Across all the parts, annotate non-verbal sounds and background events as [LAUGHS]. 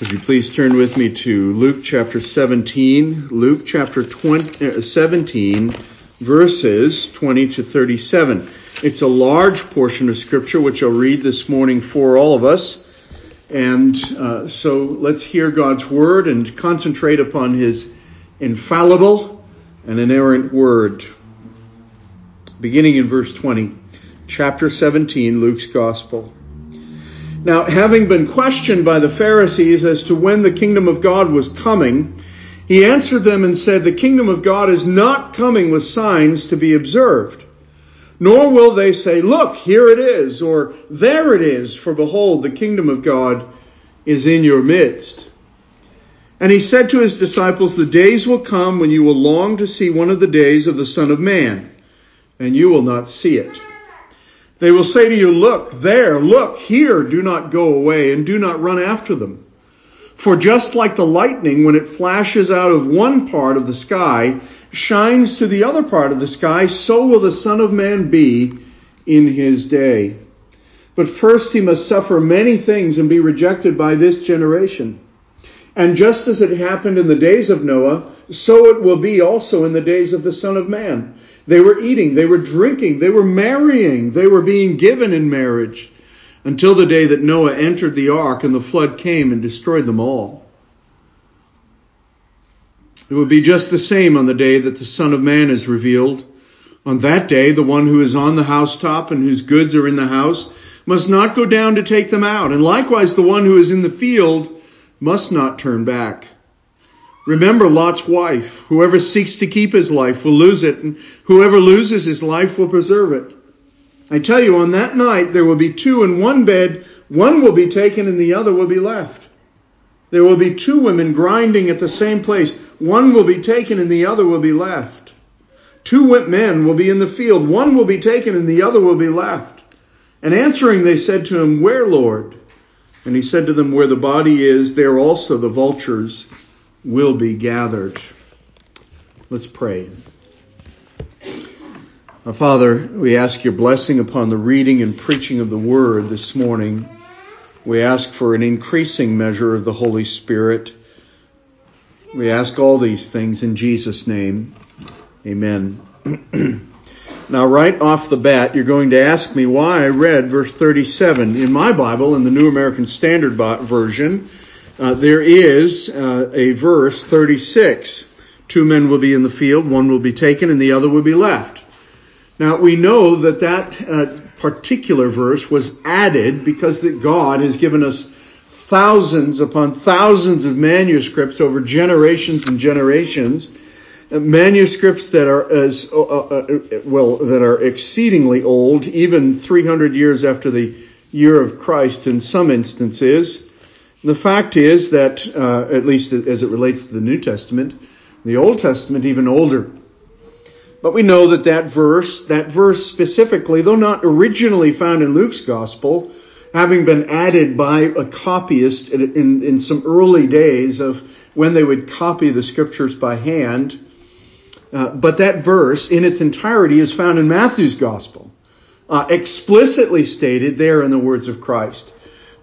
Would you please turn with me to Luke chapter 17? Luke chapter 20, uh, 17, verses 20 to 37. It's a large portion of Scripture which I'll read this morning for all of us. And uh, so let's hear God's Word and concentrate upon His infallible and inerrant Word. Beginning in verse 20, chapter 17, Luke's Gospel. Now, having been questioned by the Pharisees as to when the kingdom of God was coming, he answered them and said, The kingdom of God is not coming with signs to be observed. Nor will they say, Look, here it is, or there it is, for behold, the kingdom of God is in your midst. And he said to his disciples, The days will come when you will long to see one of the days of the Son of Man, and you will not see it. They will say to you, Look there, look here, do not go away, and do not run after them. For just like the lightning, when it flashes out of one part of the sky, shines to the other part of the sky, so will the Son of Man be in his day. But first he must suffer many things and be rejected by this generation. And just as it happened in the days of Noah, so it will be also in the days of the Son of Man. They were eating, they were drinking, they were marrying, they were being given in marriage until the day that Noah entered the ark and the flood came and destroyed them all. It will be just the same on the day that the Son of Man is revealed. On that day, the one who is on the housetop and whose goods are in the house must not go down to take them out, and likewise the one who is in the field must not turn back. Remember Lot's wife. Whoever seeks to keep his life will lose it, and whoever loses his life will preserve it. I tell you, on that night there will be two in one bed, one will be taken and the other will be left. There will be two women grinding at the same place, one will be taken and the other will be left. Two men will be in the field, one will be taken and the other will be left. And answering, they said to him, Where, Lord? And he said to them, Where the body is, there also the vultures will be gathered. Let's pray. Our Father, we ask your blessing upon the reading and preaching of the word this morning. We ask for an increasing measure of the Holy Spirit. We ask all these things in Jesus' name. Amen. [CLEARS THROAT] now, right off the bat, you're going to ask me why I read verse 37. In my Bible, in the New American Standard Version, uh, there is uh, a verse 36. Two men will be in the field, one will be taken and the other will be left. Now we know that that uh, particular verse was added because that God has given us thousands upon thousands of manuscripts over generations and generations, uh, manuscripts that are as uh, uh, well that are exceedingly old, even 300 years after the year of Christ in some instances. The fact is that, uh, at least as it relates to the New Testament, the Old Testament even older. But we know that that verse, that verse specifically, though not originally found in Luke's Gospel, having been added by a copyist in, in, in some early days of when they would copy the scriptures by hand, uh, but that verse in its entirety is found in Matthew's Gospel, uh, explicitly stated there in the words of Christ.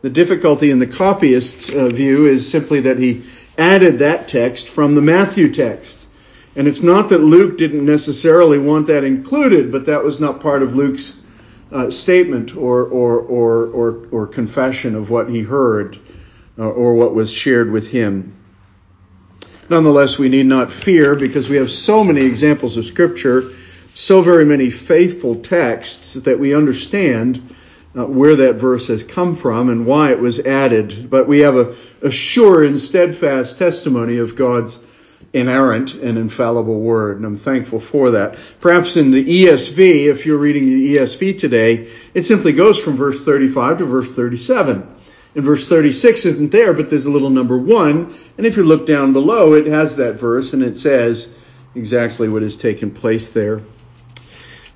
The difficulty in the copyist's uh, view is simply that he added that text from the Matthew text. And it's not that Luke didn't necessarily want that included, but that was not part of Luke's uh, statement or, or, or, or, or confession of what he heard uh, or what was shared with him. Nonetheless, we need not fear because we have so many examples of Scripture, so very many faithful texts that we understand uh, where that verse has come from and why it was added, but we have a, a sure and steadfast testimony of God's inerrant and infallible word, and I'm thankful for that. Perhaps in the ESV, if you're reading the ESV today, it simply goes from verse 35 to verse 37. And verse 36 isn't there, but there's a little number one, and if you look down below, it has that verse, and it says exactly what has taken place there.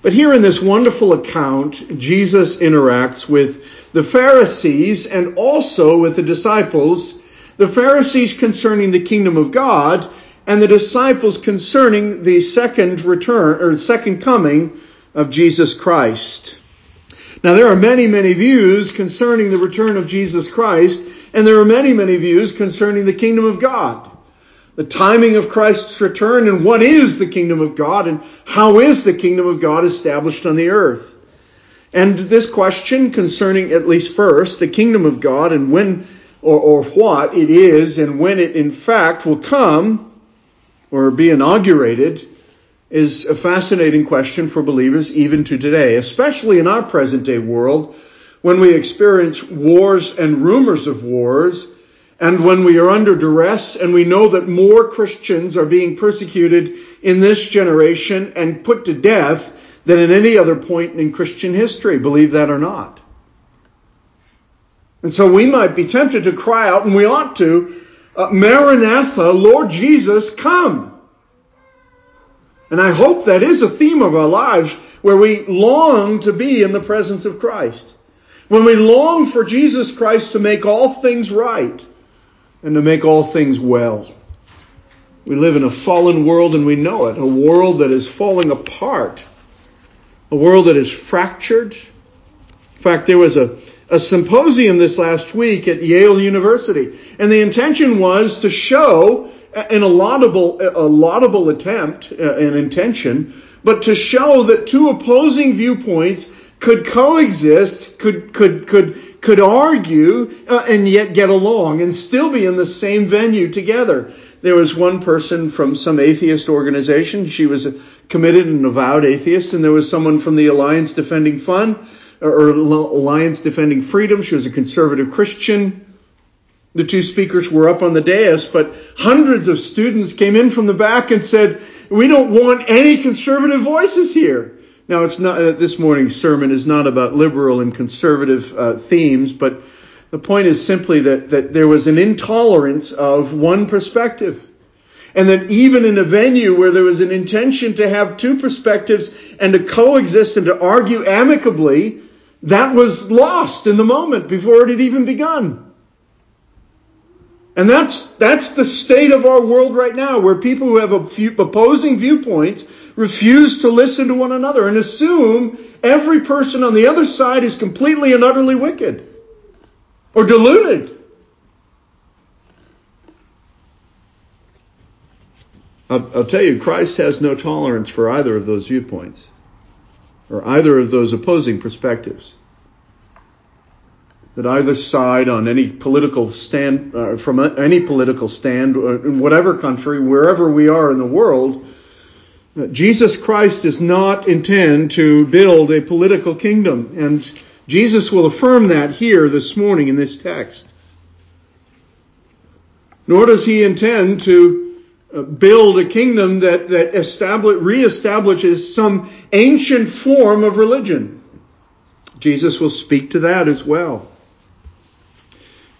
But here in this wonderful account, Jesus interacts with the Pharisees and also with the disciples. The Pharisees concerning the kingdom of God and the disciples concerning the second return or second coming of Jesus Christ. Now there are many, many views concerning the return of Jesus Christ And there are many, many views concerning the kingdom of God. The timing of Christ's return and what is the kingdom of God and how is the kingdom of God established on the earth. And this question concerning, at least first, the kingdom of God and when or, or what it is and when it in fact will come or be inaugurated is a fascinating question for believers even to today, especially in our present day world when we experience wars and rumors of wars and when we are under duress and we know that more Christians are being persecuted in this generation and put to death than at any other point in Christian history, believe that or not. And so we might be tempted to cry out, and we ought to, uh, Maranatha, Lord Jesus, come. And I hope that is a theme of our lives where we long to be in the presence of Christ. When we long for Jesus Christ to make all things right and to make all things well. We live in a fallen world and we know it. A world that is falling apart. A world that is fractured. In fact, there was a a symposium this last week at Yale University. And the intention was to show in a laudable, a laudable attempt, an intention, but to show that two opposing viewpoints could coexist, could, could, could, could argue, uh, and yet get along and still be in the same venue together. There was one person from some atheist organization. She was a committed and avowed atheist, and there was someone from the Alliance Defending Fund or Alliance Defending Freedom. She was a conservative Christian. The two speakers were up on the dais, but hundreds of students came in from the back and said, we don't want any conservative voices here. Now it's not, uh, this morning's sermon is not about liberal and conservative uh, themes, but the point is simply that, that there was an intolerance of one perspective. And that even in a venue where there was an intention to have two perspectives and to coexist and to argue amicably, that was lost in the moment before it had even begun. And that's, that's the state of our world right now, where people who have opposing viewpoints refuse to listen to one another and assume every person on the other side is completely and utterly wicked or deluded. I'll, I'll tell you, Christ has no tolerance for either of those viewpoints or either of those opposing perspectives. That either side on any political stand, uh, from any political stand, in whatever country, wherever we are in the world, Jesus Christ does not intend to build a political kingdom. And Jesus will affirm that here this morning in this text. Nor does he intend to uh, build a kingdom that, that establish, reestablishes some ancient form of religion. Jesus will speak to that as well.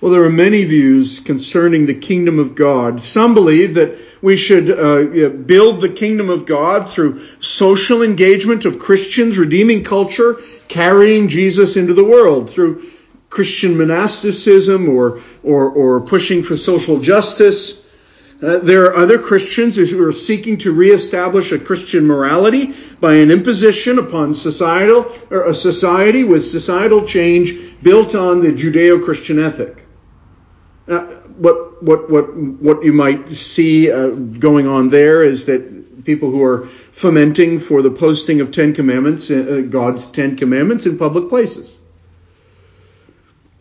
Well, there are many views concerning the kingdom of God. Some believe that we should uh, build the kingdom of God through social engagement of Christians, redeeming culture, carrying Jesus into the world through Christian monasticism or, or, or pushing for social justice uh, there are other Christians who are seeking to reestablish a Christian morality by an imposition upon societal or a society with societal change built on the Judeo-Christian ethic. Uh, what what what what you might see uh, going on there is that people who are fomenting for the posting of Ten Commandments, uh, God's Ten Commandments, in public places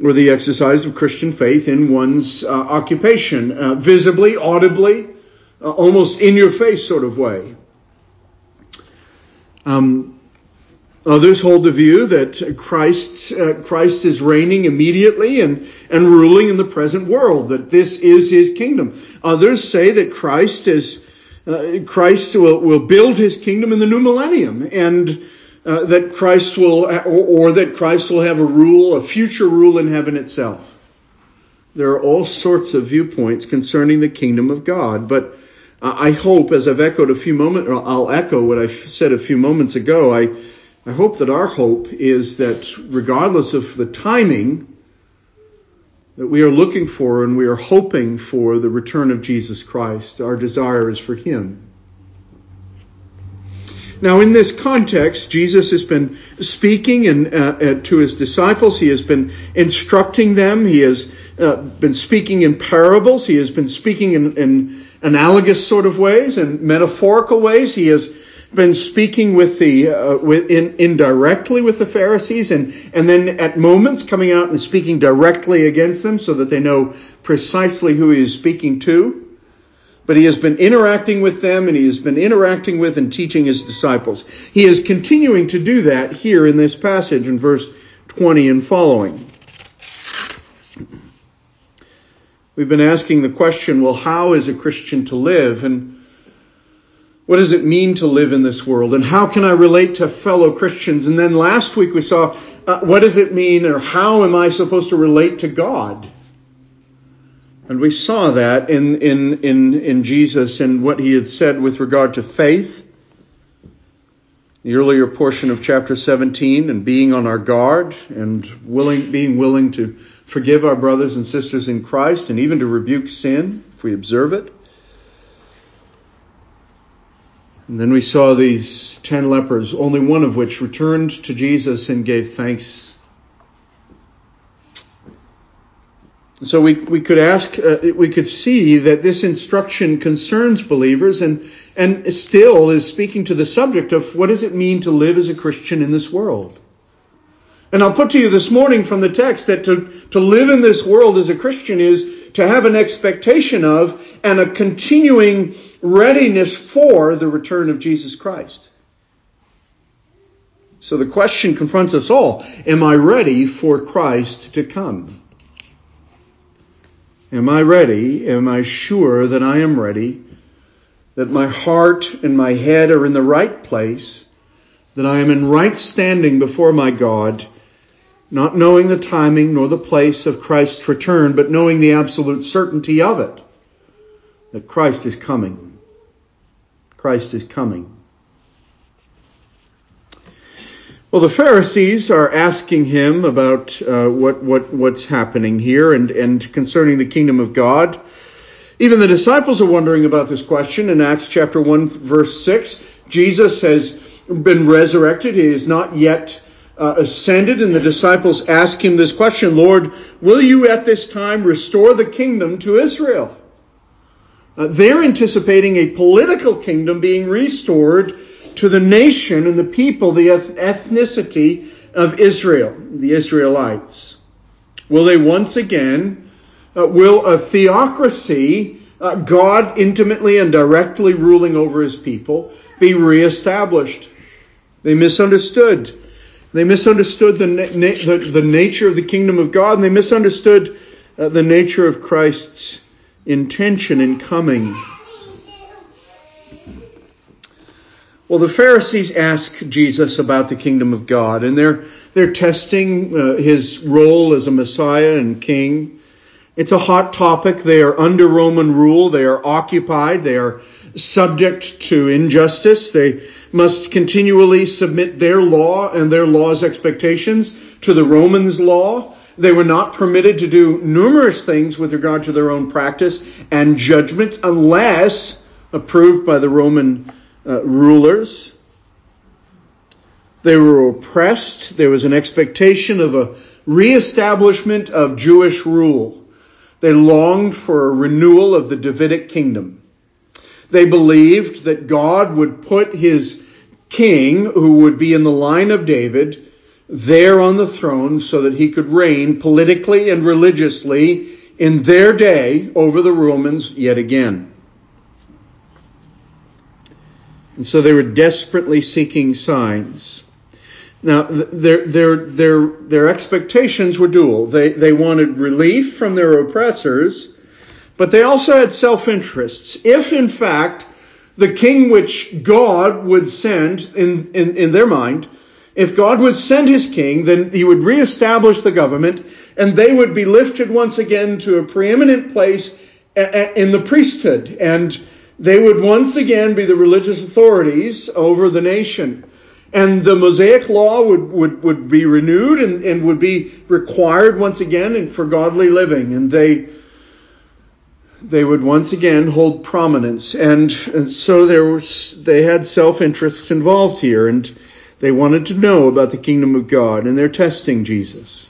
or the exercise of Christian faith in one's uh, occupation, uh, visibly, audibly, uh, almost in your face sort of way. Um, others hold the view that Christ, uh, Christ is reigning immediately and, and ruling in the present world, that this is his kingdom. Others say that Christ is, uh, Christ will, will build his kingdom in the new millennium and uh, that Christ will, or, or that Christ will have a rule, a future rule in heaven itself. There are all sorts of viewpoints concerning the kingdom of God, but I hope, as I've echoed a few moments, I'll echo what I said a few moments ago. I, I hope that our hope is that regardless of the timing that we are looking for and we are hoping for the return of Jesus Christ, our desire is for Him. Now, in this context, Jesus has been speaking and, uh, uh, to his disciples. He has been instructing them. He has uh, been speaking in parables. He has been speaking in, in analogous sort of ways and metaphorical ways. He has been speaking with the uh, with in, indirectly with the Pharisees, and and then at moments coming out and speaking directly against them, so that they know precisely who he is speaking to. But he has been interacting with them, and he has been interacting with and teaching his disciples. He is continuing to do that here in this passage in verse 20 and following. We've been asking the question, well, how is a Christian to live? And what does it mean to live in this world? And how can I relate to fellow Christians? And then last week we saw, uh, what does it mean or how am I supposed to relate to God? And we saw that in, in, in, in Jesus and what he had said with regard to faith. The earlier portion of chapter 17 and being on our guard and willing, being willing to forgive our brothers and sisters in Christ and even to rebuke sin if we observe it. And then we saw these ten lepers, only one of which returned to Jesus and gave thanks. So we, we could ask, uh, we could see that this instruction concerns believers and, and still is speaking to the subject of what does it mean to live as a Christian in this world? And I'll put to you this morning from the text that to, to live in this world as a Christian is to have an expectation of and a continuing readiness for the return of Jesus Christ. So the question confronts us all. Am I ready for Christ to come? Am I ready? Am I sure that I am ready? That my heart and my head are in the right place? That I am in right standing before my God? Not knowing the timing nor the place of Christ's return, but knowing the absolute certainty of it, that Christ is coming. Christ is coming. Well, the Pharisees are asking him about uh, what, what, what's happening here and, and concerning the kingdom of God. Even the disciples are wondering about this question in Acts chapter 1, verse 6. Jesus has been resurrected. He is not yet uh, ascended, and the disciples ask him this question Lord, will you at this time restore the kingdom to Israel? Uh, they're anticipating a political kingdom being restored to the nation and the people, the ethnicity of Israel, the Israelites. Will they once again, uh, will a theocracy, uh, God intimately and directly ruling over his people, be reestablished? They misunderstood they misunderstood the, na- the, the, nature of the kingdom of God, and they misunderstood uh, the nature of Christ's intention in coming. Well, the Pharisees ask Jesus about the kingdom of God, and they're, they're testing uh, his role as a Messiah and king. It's a hot topic. They are under Roman rule. They are occupied. They are subject to injustice. They must continually submit their law and their law's expectations to the Romans' law. They were not permitted to do numerous things with regard to their own practice and judgments unless approved by the Roman uh, rulers. They were oppressed. There was an expectation of a reestablishment of Jewish rule. They longed for a renewal of the Davidic kingdom. They believed that God would put his king, who would be in the line of David, there on the throne so that he could reign politically and religiously in their day over the Romans yet again. And so they were desperately seeking signs. Now, their, their, their, their expectations were dual. They, they wanted relief from their oppressors, but they also had self-interests. If in fact the king which God would send in, in, in their mind, if God would send his king, then he would reestablish the government and they would be lifted once again to a preeminent place in the priesthood and they would once again be the religious authorities over the nation. And the Mosaic law would, would, would be renewed and, and would be required once again and for godly living. And they, they would once again hold prominence. And, and so there was, they had self-interests involved here and they wanted to know about the kingdom of God and they're testing Jesus.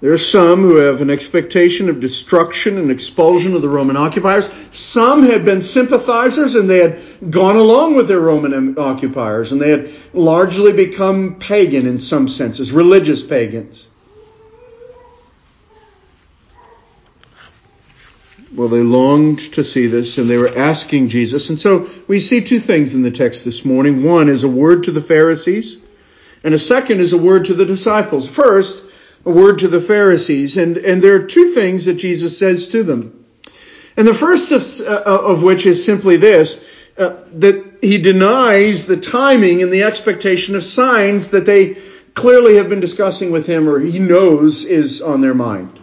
There are some who have an expectation of destruction and expulsion of the Roman occupiers. Some had been sympathizers and they had gone along with their Roman occupiers and they had largely become pagan in some senses, religious pagans. Well, they longed to see this and they were asking Jesus. And so we see two things in the text this morning. One is a word to the Pharisees, and a second is a word to the disciples. First, a word to the Pharisees. And, and there are two things that Jesus says to them. And the first of, uh, of which is simply this, uh, that he denies the timing and the expectation of signs that they clearly have been discussing with him or he knows is on their mind.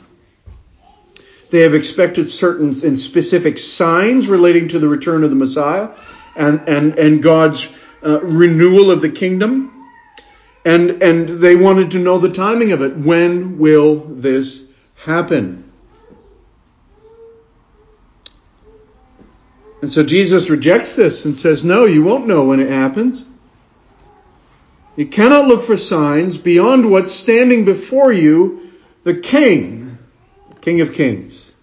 They have expected certain and specific signs relating to the return of the Messiah and, and, and God's uh, renewal of the kingdom. And, and they wanted to know the timing of it. When will this happen? And so Jesus rejects this and says, No, you won't know when it happens. You cannot look for signs beyond what's standing before you, the King King of Kings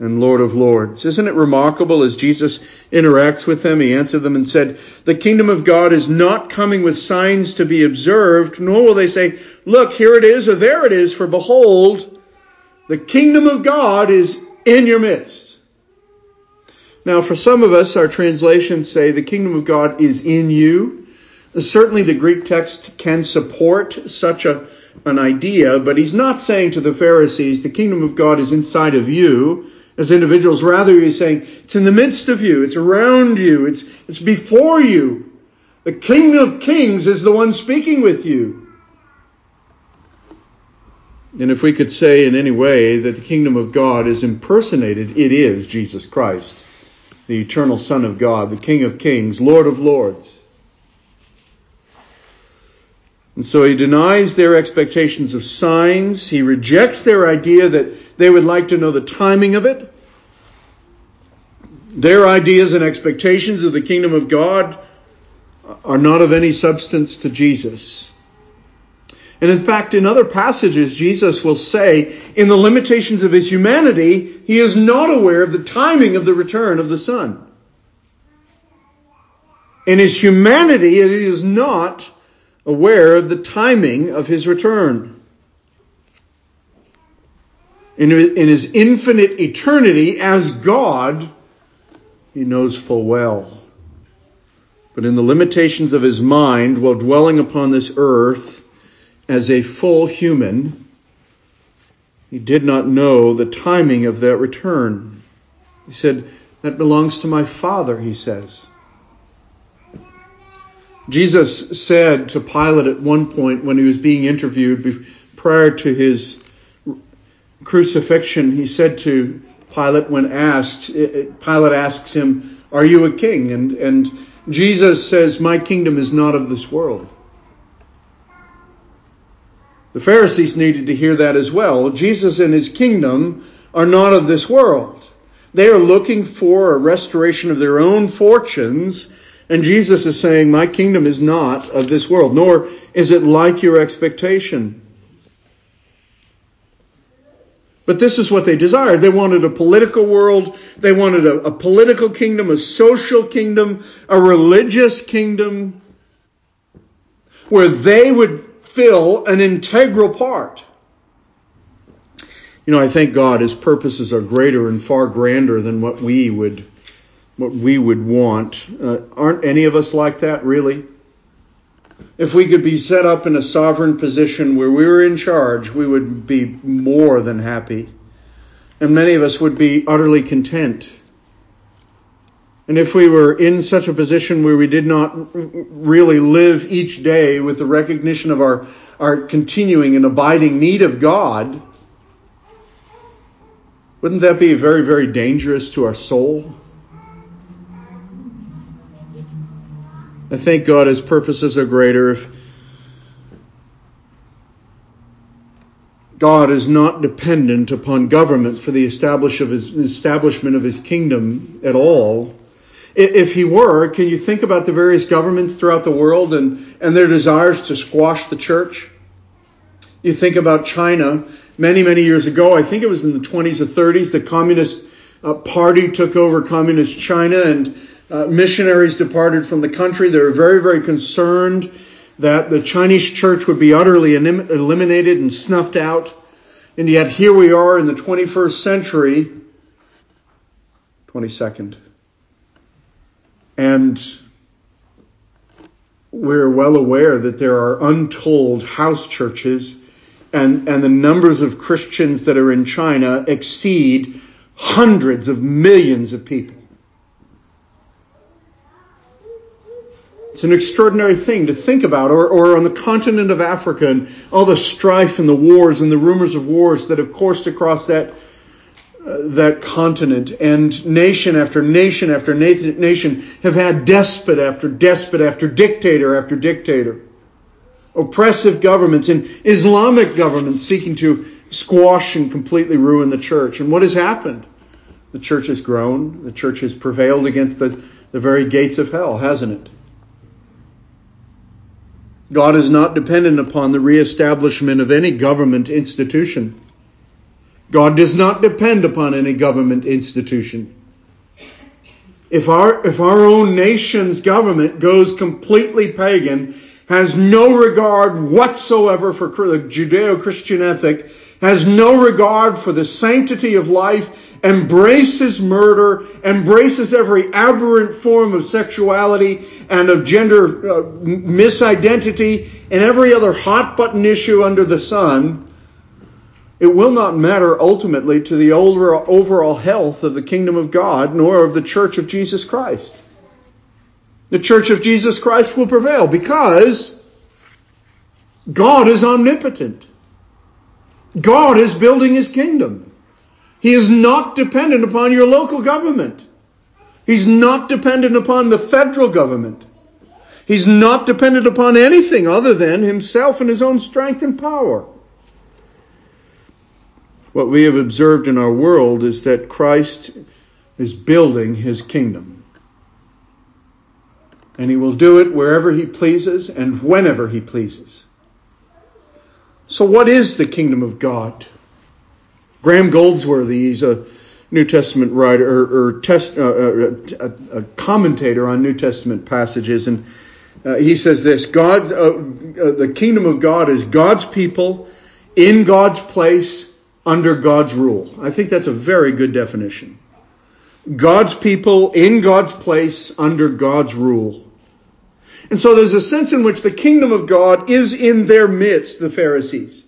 and Lord of Lords. Isn't it remarkable as Jesus interacts with them? He answered them and said, The kingdom of God is not coming with signs to be observed, nor will they say, Look, here it is, or there it is, for behold, the kingdom of God is in your midst. Now, for some of us, our translations say the kingdom of God is in you. Certainly, the Greek text can support such a an idea, but he's not saying to the Pharisees, the kingdom of God is inside of you as individuals. Rather, he's saying it's in the midst of you, it's around you, it's, it's before you. The King of Kings is the one speaking with you. And if we could say in any way that the kingdom of God is impersonated, it is Jesus Christ, the eternal Son of God, the King of Kings, Lord of Lords. And so he denies their expectations of signs. He rejects their idea that they would like to know the timing of it. Their ideas and expectations of the kingdom of God are not of any substance to Jesus. And in fact, in other passages, Jesus will say, in the limitations of his humanity, he is not aware of the timing of the return of the Son. In his humanity, it is not aware of the timing of his return. In, in his infinite eternity as God, he knows full well. But in the limitations of his mind, while dwelling upon this earth as a full human, he did not know the timing of that return. He said, That belongs to my Father, he says. Jesus said to Pilate at one point when he was being interviewed prior to his crucifixion, he said to Pilate when asked, Pilate asks him, Are you a king? And, and Jesus says, My kingdom is not of this world. The Pharisees needed to hear that as well. Jesus and his kingdom are not of this world. They are looking for a restoration of their own fortunes and Jesus is saying, My kingdom is not of this world, nor is it like your expectation. But this is what they desired. They wanted a political world. They wanted a, a, political kingdom, a social kingdom, a religious kingdom, where they would fill an integral part. You know, I thank God his purposes are greater and far grander than what we would what we would want. Uh, aren't any of us like that, really? If we could be set up in a sovereign position where we were in charge, we would be more than happy. And many of us would be utterly content. And if we were in such a position where we did not really live each day with the recognition of our, our continuing and abiding need of God, wouldn't that be very, very dangerous to our soul? I thank God his purposes are greater. If God is not dependent upon government for the establishment of his kingdom at all. If he were, can you think about the various governments throughout the world and, and their desires to squash the church? You think about China many, many years ago. I think it was in the 20s or 30s. The Communist uh, Party took over Communist China and uh, missionaries departed from the country. They were very, very concerned that the Chinese church would be utterly eliminated and snuffed out. And yet here we are in the 21st century, 22nd. And we're well aware that there are untold house churches and, and the numbers of Christians that are in China exceed hundreds of millions of people. It's an extraordinary thing to think about, or, or on the continent of Africa and all the strife and the wars and the rumors of wars that have coursed across that uh, that continent and nation after nation after nation have had despot after despot after dictator after dictator. Oppressive governments and Islamic governments seeking to squash and completely ruin the church. And what has happened? The church has grown. The church has prevailed against the, the very gates of hell, hasn't it? God is not dependent upon the reestablishment of any government institution. God does not depend upon any government institution. If our, if our own nation's government goes completely pagan, has no regard whatsoever for the Judeo-Christian ethic, has no regard for the sanctity of life, embraces murder, embraces every aberrant form of sexuality and of gender uh, misidentity and every other hot button issue under the sun, it will not matter ultimately to the overall health of the kingdom of God nor of the church of Jesus Christ. The church of Jesus Christ will prevail because God is omnipotent. God is building his kingdom. He is not dependent upon your local government. He's not dependent upon the federal government. He's not dependent upon anything other than himself and his own strength and power. What we have observed in our world is that Christ is building his kingdom. And he will do it wherever he pleases and whenever he pleases. So, what is the kingdom of God? Graham Goldsworthy, he's a New Testament writer or, or test, uh, uh, a, a, commentator on New Testament passages, and uh, he says this: God, uh, uh, the kingdom of God is God's people in God's place under God's rule. I think that's a very good definition. God's people in God's place under God's rule. And so there's a sense in which the kingdom of God is in their midst, the Pharisees.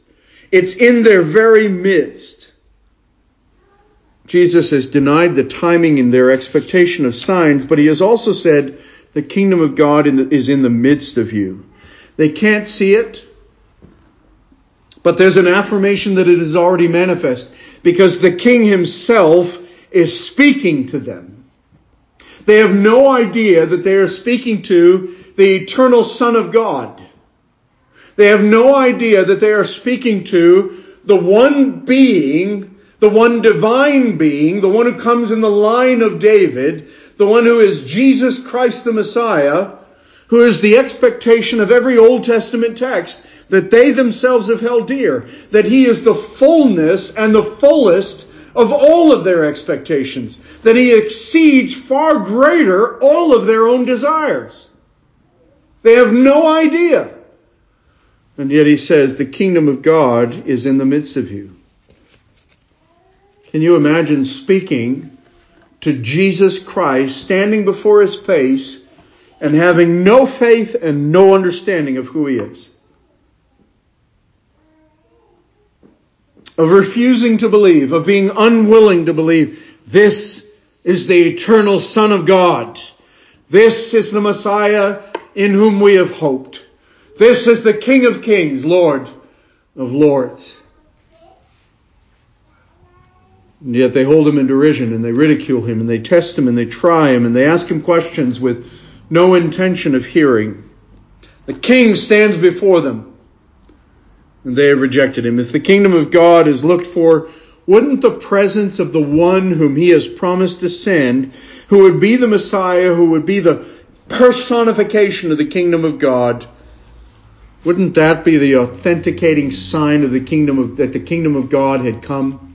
It's in their very midst. Jesus has denied the timing in their expectation of signs, but he has also said the kingdom of God is in the midst of you. They can't see it, but there's an affirmation that it is already manifest because the king himself is speaking to them. They have no idea that they are speaking to the eternal Son of God. They have no idea that they are speaking to the one being the one divine being, the one who comes in the line of David, the one who is Jesus Christ the Messiah, who is the expectation of every Old Testament text that they themselves have held dear, that he is the fullness and the fullest of all of their expectations, that he exceeds far greater all of their own desires. They have no idea. And yet he says, the kingdom of God is in the midst of you. Can you imagine speaking to Jesus Christ, standing before his face, and having no faith and no understanding of who he is? Of refusing to believe, of being unwilling to believe. This is the eternal Son of God. This is the Messiah in whom we have hoped. This is the King of Kings, Lord of Lords. And yet they hold him in derision and they ridicule him and they test him and they try him and they ask him questions with no intention of hearing. The king stands before them and they have rejected him. If the kingdom of God is looked for, wouldn't the presence of the one whom he has promised to send, who would be the Messiah, who would be the personification of the kingdom of God, wouldn't that be the authenticating sign of the kingdom of, that the kingdom of God had come?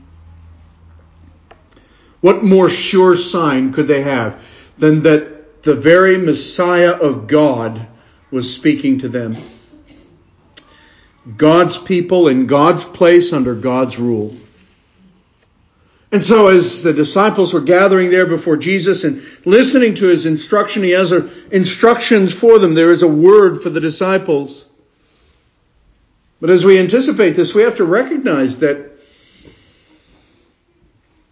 What more sure sign could they have than that the very Messiah of God was speaking to them? God's people in God's place under God's rule. And so as the disciples were gathering there before Jesus and listening to his instruction, he has instructions for them. There is a word for the disciples. But as we anticipate this, we have to recognize that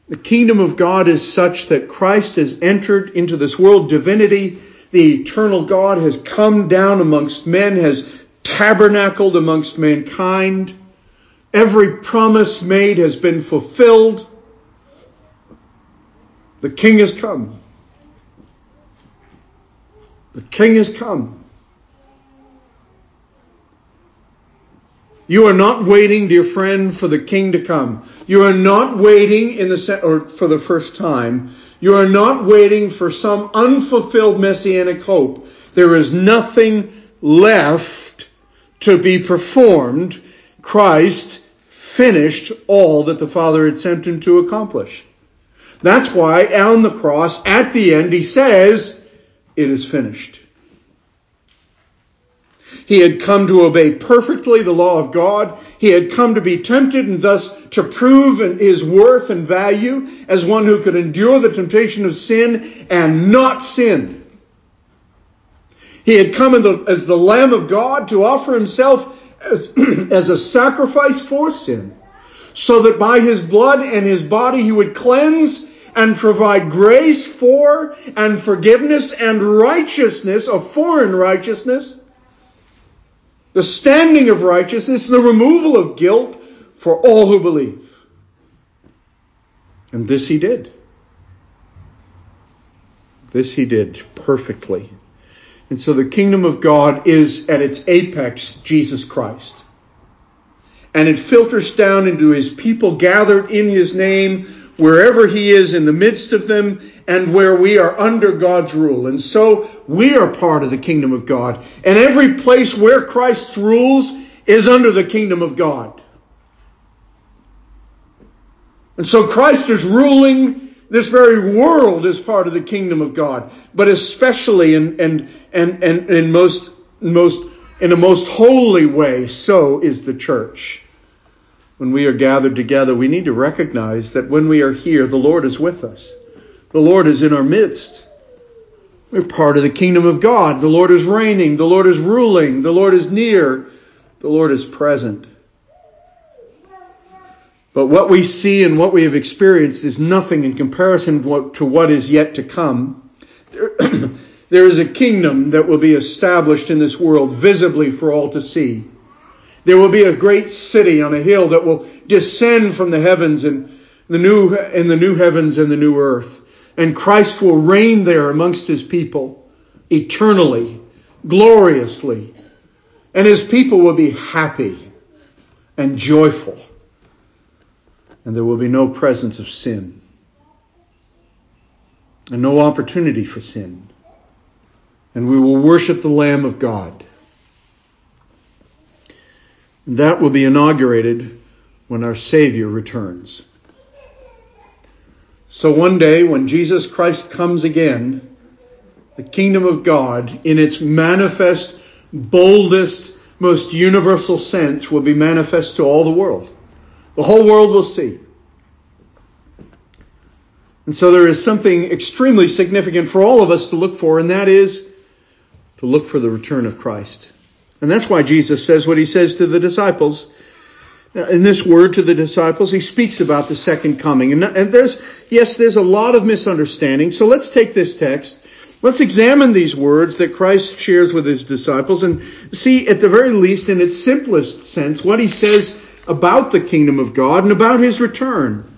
the kingdom of God is such that Christ has entered into this world. Divinity, the eternal God, has come down amongst men, has tabernacled amongst mankind. Every promise made has been fulfilled. The King has come. The King has come. You are not waiting, dear friend, for the King to come. You are not waiting in the or for the first time. You are not waiting for some unfulfilled messianic hope. There is nothing left to be performed, Christ finished all that the Father had sent him to accomplish. That's why on the cross, at the end, he says, it is finished. He had come to obey perfectly the law of God. He had come to be tempted and thus to prove his worth and value as one who could endure the temptation of sin and not sin. He had come as the Lamb of God to offer himself as, [CLEARS THROAT] as a sacrifice for sin, so that by his blood and his body he would cleanse and provide grace for and forgiveness and righteousness, a foreign righteousness, the standing of righteousness, the removal of guilt for all who believe. And this he did. This he did perfectly. And so the kingdom of God is at its apex Jesus Christ. And it filters down into his people gathered in his name wherever he is in the midst of them and where we are under God's rule. And so we are part of the kingdom of God. And every place where Christ rules is under the kingdom of God. And so Christ is ruling this very world is part of the kingdom of God, but especially and and and and in most most in a most holy way, so is the church. When we are gathered together, we need to recognize that when we are here, the Lord is with us. The Lord is in our midst. We're part of the kingdom of God. The Lord is reigning. The Lord is ruling. The Lord is near. The Lord is present. But what we see and what we have experienced is nothing in comparison to what is yet to come. [CLEARS THROAT] There is a kingdom that will be established in this world visibly for all to see. There will be a great city on a hill that will descend from the heavens and the new, in the new heavens and the new earth. And Christ will reign there amongst his people eternally, gloriously. And his people will be happy and joyful and there will be no presence of sin and no opportunity for sin. And we will worship the Lamb of God. That will be inaugurated when our Savior returns. So one day when Jesus Christ comes again, the kingdom of God in its manifest, boldest, most universal sense will be manifest to all the world. The whole world will see. And so there is something extremely significant for all of us to look for, and that is to look for the return of Christ. And that's why Jesus says what he says to the disciples. In this word to the disciples, he speaks about the second coming. And, and there's, yes, there's a lot of misunderstanding. So let's take this text. Let's examine these words that Christ shares with his disciples and see, at the very least, in its simplest sense, what he says about the kingdom of God and about his return.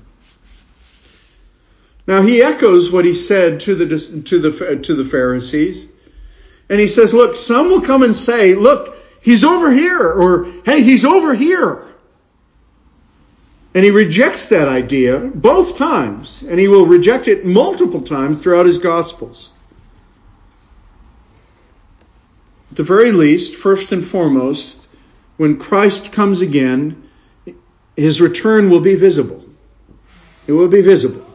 Now he echoes what he said to the, to the, to the Pharisees. And he says, look, some will come and say, look, he's over here, or hey, he's over here. And he rejects that idea both times, and he will reject it multiple times throughout his Gospels. At the very least, first and foremost, when Christ comes again, his return will be visible. It will be visible.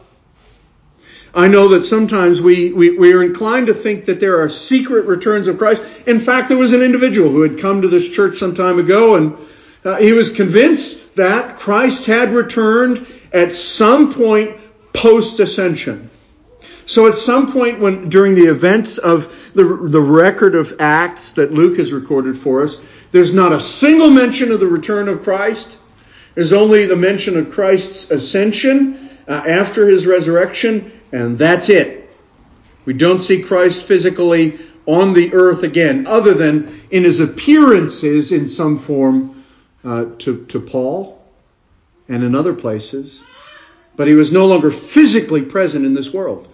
I know that sometimes we, we, we, are inclined to think that there are secret returns of Christ. In fact, there was an individual who had come to this church some time ago and uh, he was convinced that Christ had returned at some point post ascension. So at some point when, during the events of the, the record of Acts that Luke has recorded for us, there's not a single mention of the return of Christ. There's only the mention of Christ's ascension uh, after his resurrection and that's it. We don't see Christ physically on the earth again, other than in his appearances in some form uh, to, to Paul and in other places. But he was no longer physically present in this world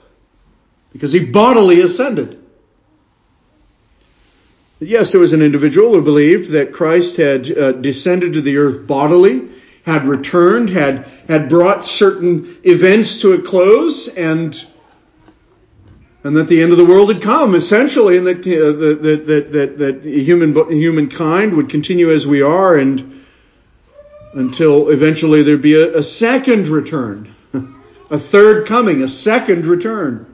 because he bodily ascended. Yes, there was an individual who believed that Christ had uh, descended to the earth bodily had returned, had, had brought certain events to a close, and, and that the end of the world had come, essentially, and that, uh, that, that, that, that human, humankind would continue as we are, and until eventually there'd be a, a second return, [LAUGHS] a third coming, a second return.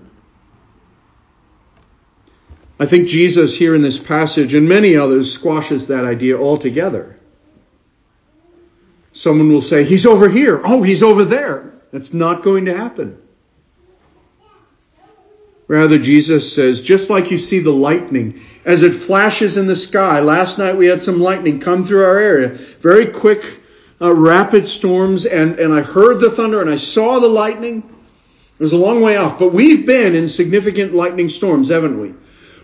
I think Jesus here in this passage and many others squashes that idea altogether. Someone will say, He's over here. Oh, he's over there. That's not going to happen. Rather, Jesus says, just like you see the lightning as it flashes in the sky. Last night we had some lightning come through our area. Very quick, uh, rapid storms, and, and I heard the thunder and I saw the lightning. It was a long way off, but we've been in significant lightning storms, haven't we?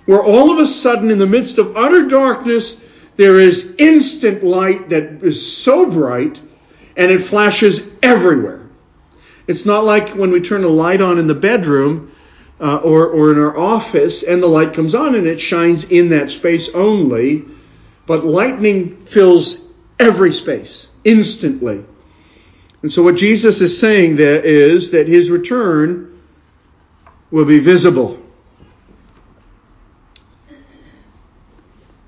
Where all of a sudden, in the midst of utter darkness, there is instant light that is so bright and it flashes everywhere. It's not like when we turn a light on in the bedroom uh, or, or in our office and the light comes on and it shines in that space only, but lightning fills every space instantly. And so what Jesus is saying there is that his return will be visible.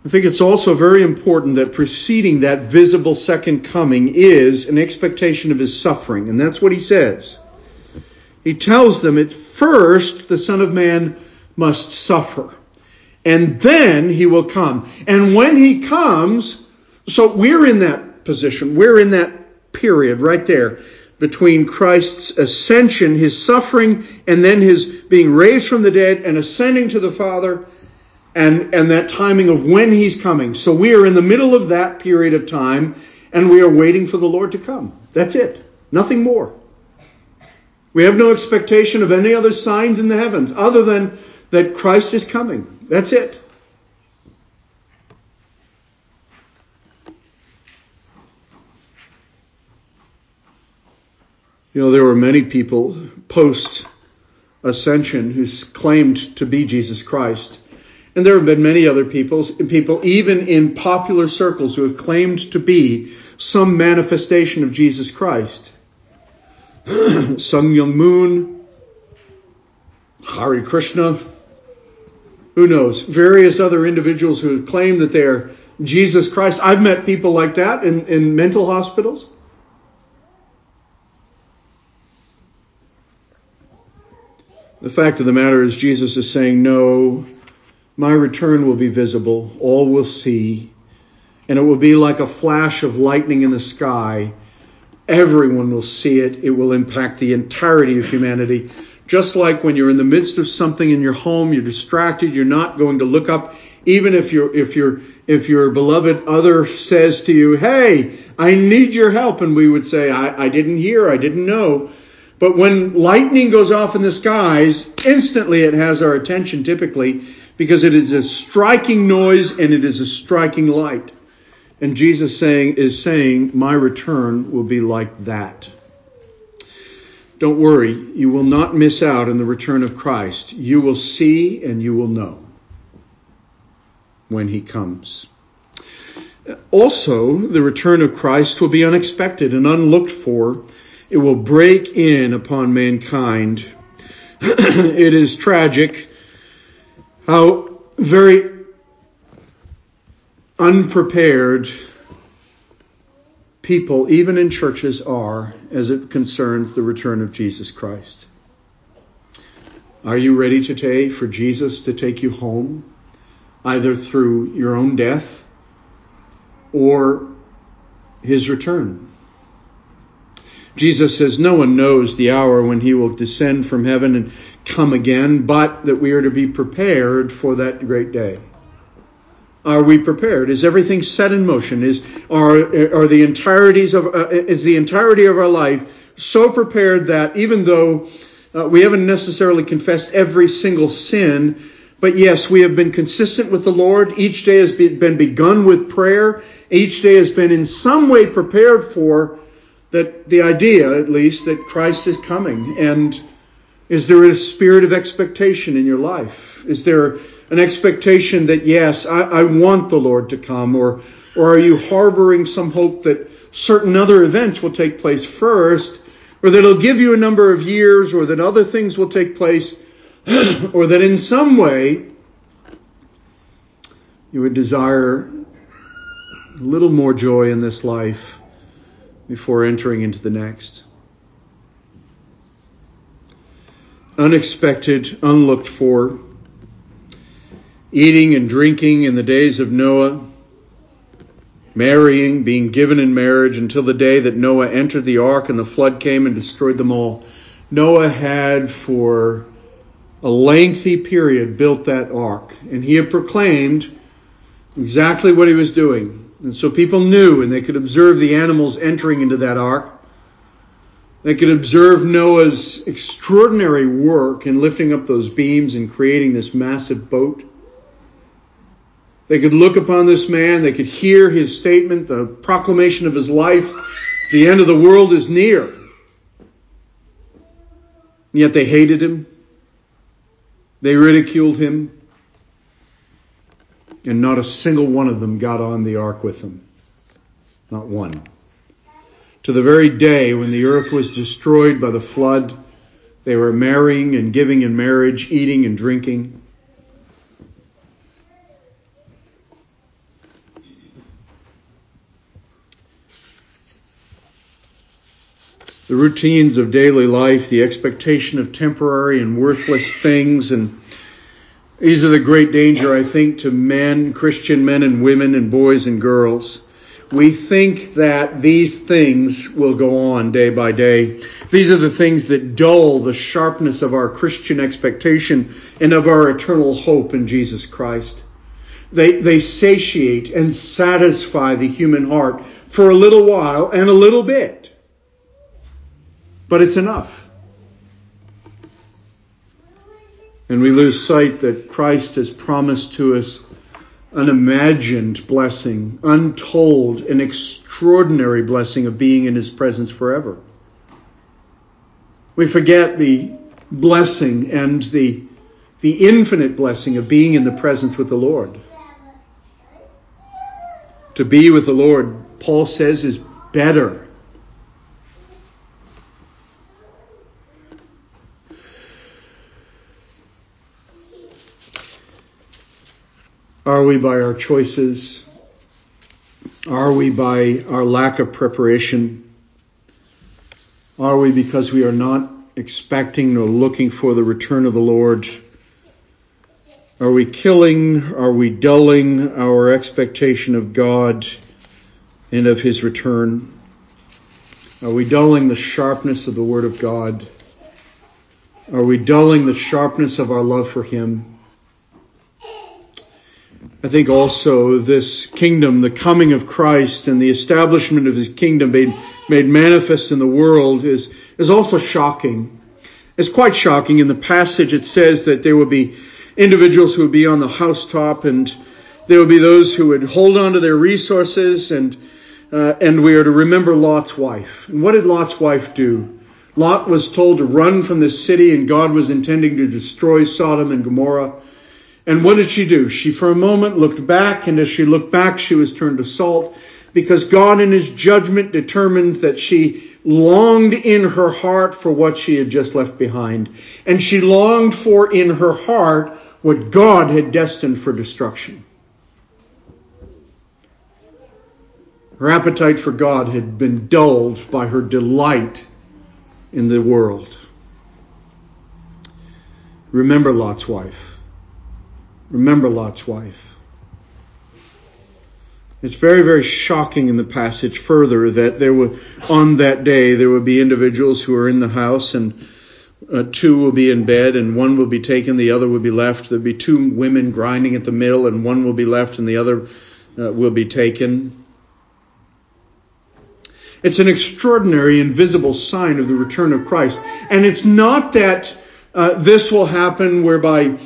I think it's also very important that preceding that visible second coming is an expectation of his suffering. And that's what he says. He tells them at first the Son of Man must suffer. And then he will come. And when he comes, so we're in that position. We're in that period right there between Christ's ascension, his suffering, and then his being raised from the dead and ascending to the Father and, and that timing of when he's coming. So we are in the middle of that period of time and we are waiting for the Lord to come. That's it. Nothing more. We have no expectation of any other signs in the heavens other than that Christ is coming. That's it. You know, there were many people post ascension who claimed to be Jesus Christ. And there have been many other peoples, people, even in popular circles, who have claimed to be some manifestation of Jesus Christ. [CLEARS THROAT] Sun Myung Moon, Hare Krishna, who knows, various other individuals who have claimed that they are Jesus Christ. I've met people like that in, in mental hospitals. The fact of the matter is, Jesus is saying, no, my return will be visible, all will see, and it will be like a flash of lightning in the sky. Everyone will see it. It will impact the entirety of humanity. Just like when you're in the midst of something in your home, you're distracted, you're not going to look up, even if your if your if your beloved other says to you, Hey, I need your help, and we would say, I, I didn't hear, I didn't know. But when lightning goes off in the skies, instantly it has our attention typically because it is a striking noise and it is a striking light. And Jesus saying is saying, my return will be like that. Don't worry, you will not miss out on the return of Christ. You will see and you will know when he comes. Also, the return of Christ will be unexpected and unlooked for. It will break in upon mankind. [CLEARS THROAT] it is tragic how very unprepared people, even in churches, are as it concerns the return of Jesus Christ. Are you ready today for Jesus to take you home, either through your own death or his return? Jesus says, No one knows the hour when he will descend from heaven and come again, but that we are to be prepared for that great day. Are we prepared? Is everything set in motion? Is are are the entireties of uh, is the entirety of our life so prepared that even though uh, we haven't necessarily confessed every single sin, but yes, we have been consistent with the Lord. Each day has been begun with prayer. Each day has been in some way prepared for that the idea, at least, that Christ is coming. And is there a spirit of expectation in your life? Is there an expectation that, yes, I, I want the Lord to come? Or, or are you harboring some hope that certain other events will take place first or that it'll give you a number of years, or that other things will take place, [CLEARS THROAT] or that in some way you would desire a little more joy in this life before entering into the next. Unexpected, unlooked for, eating and drinking in the days of Noah marrying, being given in marriage until the day that Noah entered the ark and the flood came and destroyed them all. Noah had for a lengthy period built that ark and he had proclaimed exactly what he was doing. And so people knew and they could observe the animals entering into that ark. They could observe Noah's extraordinary work in lifting up those beams and creating this massive boat. They could look upon this man, they could hear his statement, the proclamation of his life. The end of the world is near. Yet they hated him. They ridiculed him. And not a single one of them got on the ark with them. Not one. To the very day when the earth was destroyed by the flood, they were marrying and giving in marriage, eating and drinking. the routines of daily life, the expectation of temporary and worthless things. And these are the great danger, I think, to men, Christian men and women and boys and girls. We think that these things will go on day by day. These are the things that dull the sharpness of our Christian expectation and of our eternal hope in Jesus Christ. They, they satiate and satisfy the human heart for a little while and a little bit but it's enough. And we lose sight that Christ has promised to us unimagined blessing, untold, an extraordinary blessing of being in His presence forever. We forget the blessing and the, the infinite blessing of being in the presence with the Lord. To be with the Lord, Paul says, is better Are we by our choices? Are we by our lack of preparation? Are we because we are not expecting or looking for the return of the Lord? Are we killing, are we dulling our expectation of God and of His return? Are we dulling the sharpness of the Word of God? Are we dulling the sharpness of our love for Him? I think also this kingdom, the coming of Christ and the establishment of his kingdom made, made manifest in the world is, is also shocking. It's quite shocking. In the passage it says that there will be individuals who would be on the housetop and there would be those who would hold on to their resources and, uh, and we are to remember Lot's wife. And what did Lot's wife do? Lot was told to run from the city and God was intending to destroy Sodom and Gomorrah. And what did she do? She for a moment looked back, and as she looked back, she was turned to salt because God in his judgment determined that she longed in her heart for what she had just left behind. And she longed for in her heart what God had destined for destruction. Her appetite for God had been dulled by her delight in the world. Remember Lot's wife. Remember Lot's wife. It's very, very shocking in the passage further that there were, on that day, there would be individuals who are in the house and uh, two will be in bed and one will be taken, the other will be left. There'll be two women grinding at the mill and one will be left and the other uh, will be taken. It's an extraordinary invisible sign of the return of Christ. And it's not that uh, this will happen whereby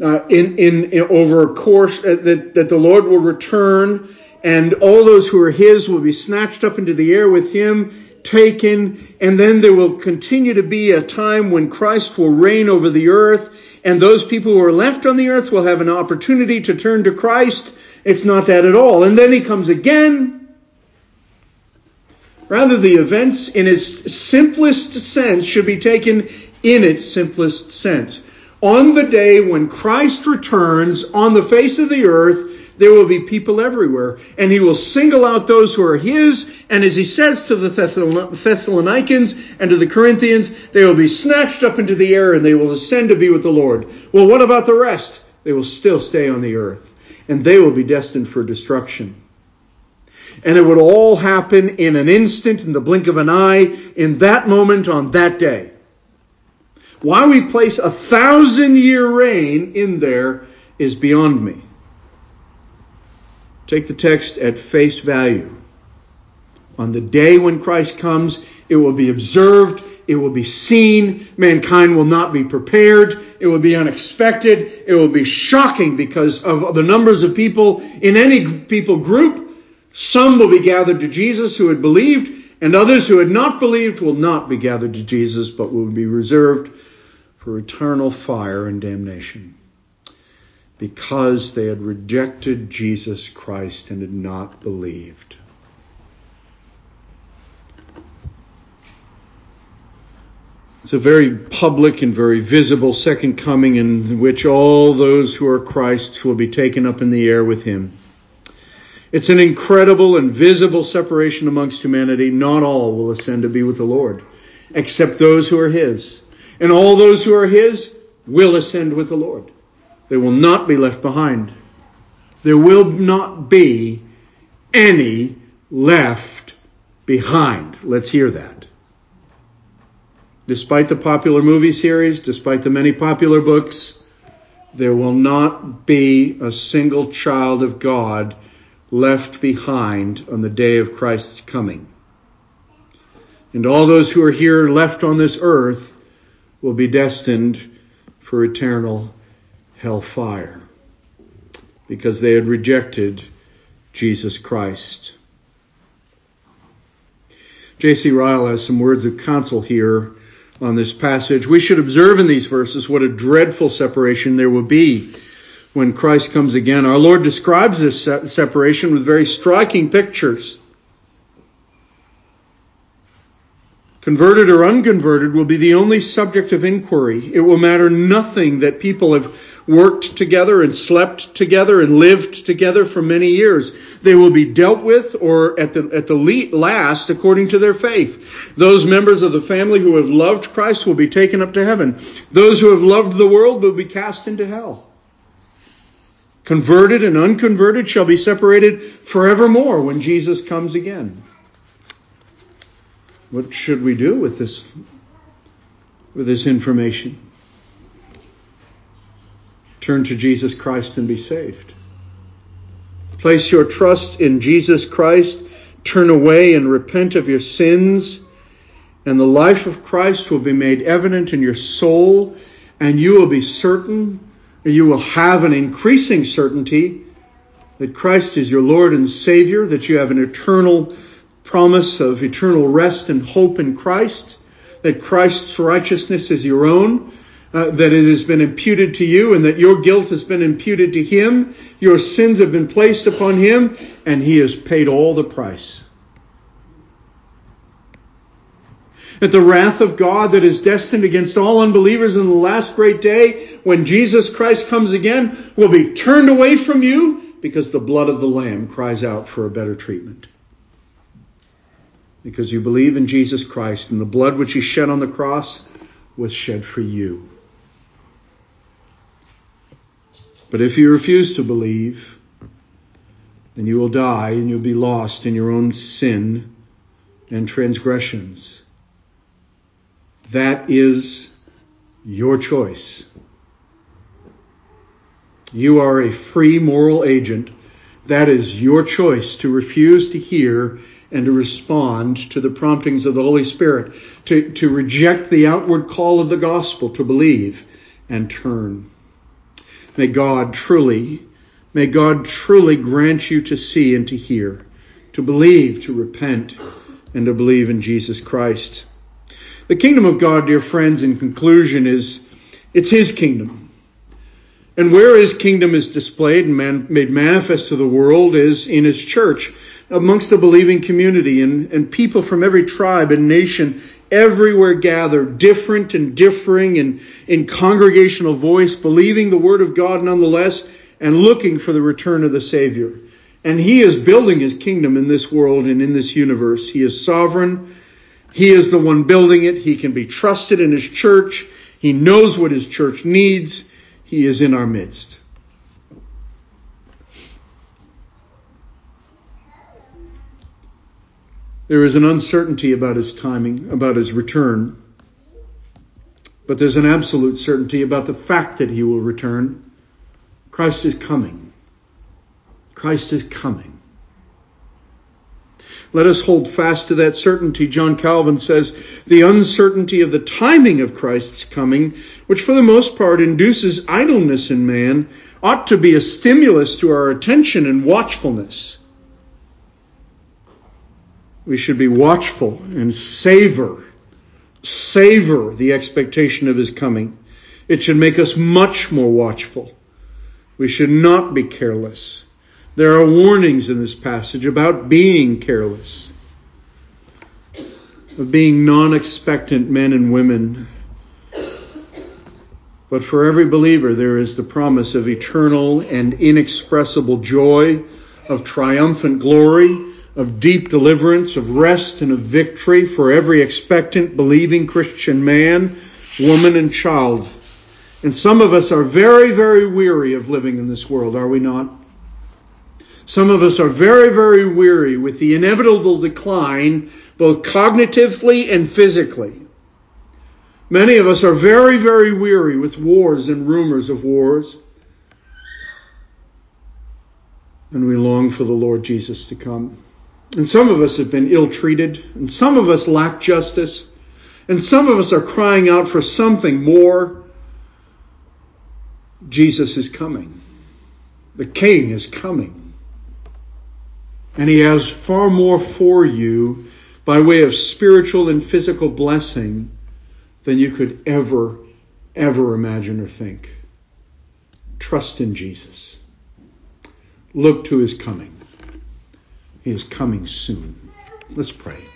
uh, in, in, in, over a course uh, that, that the Lord will return and all those who are his will be snatched up into the air with him, taken, and then there will continue to be a time when Christ will reign over the earth, and those people who are left on the earth will have an opportunity to turn to Christ. It's not that at all. And then he comes again. Rather, the events in its simplest sense should be taken in its simplest sense. On the day when Christ returns on the face of the earth, there will be people everywhere. And he will single out those who are his. And as he says to the Thessalonians and to the Corinthians, they will be snatched up into the air and they will ascend to be with the Lord. Well, what about the rest? They will still stay on the earth. And they will be destined for destruction. And it would all happen in an instant, in the blink of an eye, in that moment, on that day. Why we place a thousand year reign in there is beyond me. Take the text at face value. On the day when Christ comes, it will be observed, it will be seen, mankind will not be prepared, it will be unexpected, it will be shocking because of the numbers of people in any people group. Some will be gathered to Jesus who had believed, and others who had not believed will not be gathered to Jesus, but will be reserved for eternal fire and damnation because they had rejected Jesus Christ and had not believed. It's a very public and very visible second coming in which all those who are Christ's will be taken up in the air with him. It's an incredible and visible separation amongst humanity. Not all will ascend to be with the Lord, except those who are his. And all those who are his will ascend with the Lord. They will not be left behind. There will not be any left behind. Let's hear that. Despite the popular movie series, despite the many popular books, there will not be a single child of God left behind on the day of Christ's coming. And all those who are here left on this earth will be destined for eternal hellfire because they had rejected Jesus Christ. J.C. Ryle has some words of counsel here on this passage. We should observe in these verses what a dreadful separation there will be when Christ comes again. Our Lord describes this separation with very striking pictures. Converted or unconverted will be the only subject of inquiry. It will matter nothing that people have worked together and slept together and lived together for many years. They will be dealt with or at the, at the last according to their faith. Those members of the family who have loved Christ will be taken up to heaven. Those who have loved the world will be cast into hell. Converted and unconverted shall be separated forevermore when Jesus comes again. What should we do with this, with this information? Turn to Jesus Christ and be saved. Place your trust in Jesus Christ. Turn away and repent of your sins. And the life of Christ will be made evident in your soul. And you will be certain, you will have an increasing certainty that Christ is your Lord and Savior, that you have an eternal promise of eternal rest and hope in Christ, that Christ's righteousness is your own, uh, that it has been imputed to you and that your guilt has been imputed to him. Your sins have been placed upon him and he has paid all the price. That the wrath of God that is destined against all unbelievers in the last great day when Jesus Christ comes again will be turned away from you because the blood of the Lamb cries out for a better treatment. Because you believe in Jesus Christ and the blood which he shed on the cross was shed for you. But if you refuse to believe, then you will die and you'll be lost in your own sin and transgressions. That is your choice. You are a free moral agent. That is your choice to refuse to hear and to respond to the promptings of the Holy Spirit, to, to reject the outward call of the gospel, to believe and turn. May God truly, may God truly grant you to see and to hear, to believe, to repent, and to believe in Jesus Christ. The kingdom of God, dear friends, in conclusion, is it's His kingdom. And where his kingdom is displayed and man, made manifest to the world is in his church, amongst the believing community and, and people from every tribe and nation everywhere gathered, different and differing in, in congregational voice, believing the word of God nonetheless, and looking for the return of the Savior. And he is building his kingdom in this world and in this universe. He is sovereign. He is the one building it. He can be trusted in his church. He knows what his church needs. He is in our midst. There is an uncertainty about his timing, about his return, but there's an absolute certainty about the fact that he will return. Christ is coming. Christ is coming. Let us hold fast to that certainty. John Calvin says, the uncertainty of the timing of Christ's coming, which for the most part induces idleness in man, ought to be a stimulus to our attention and watchfulness. We should be watchful and savor, savor the expectation of his coming. It should make us much more watchful. We should not be careless. There are warnings in this passage about being careless, of being non expectant men and women. But for every believer, there is the promise of eternal and inexpressible joy, of triumphant glory, of deep deliverance, of rest and of victory for every expectant, believing Christian man, woman, and child. And some of us are very, very weary of living in this world, are we not? Some of us are very, very weary with the inevitable decline, both cognitively and physically. Many of us are very, very weary with wars and rumors of wars. And we long for the Lord Jesus to come. And some of us have been ill treated, and some of us lack justice, and some of us are crying out for something more. Jesus is coming. The King is coming. And he has far more for you by way of spiritual and physical blessing than you could ever, ever imagine or think. Trust in Jesus. Look to his coming. Is coming soon. Let's pray.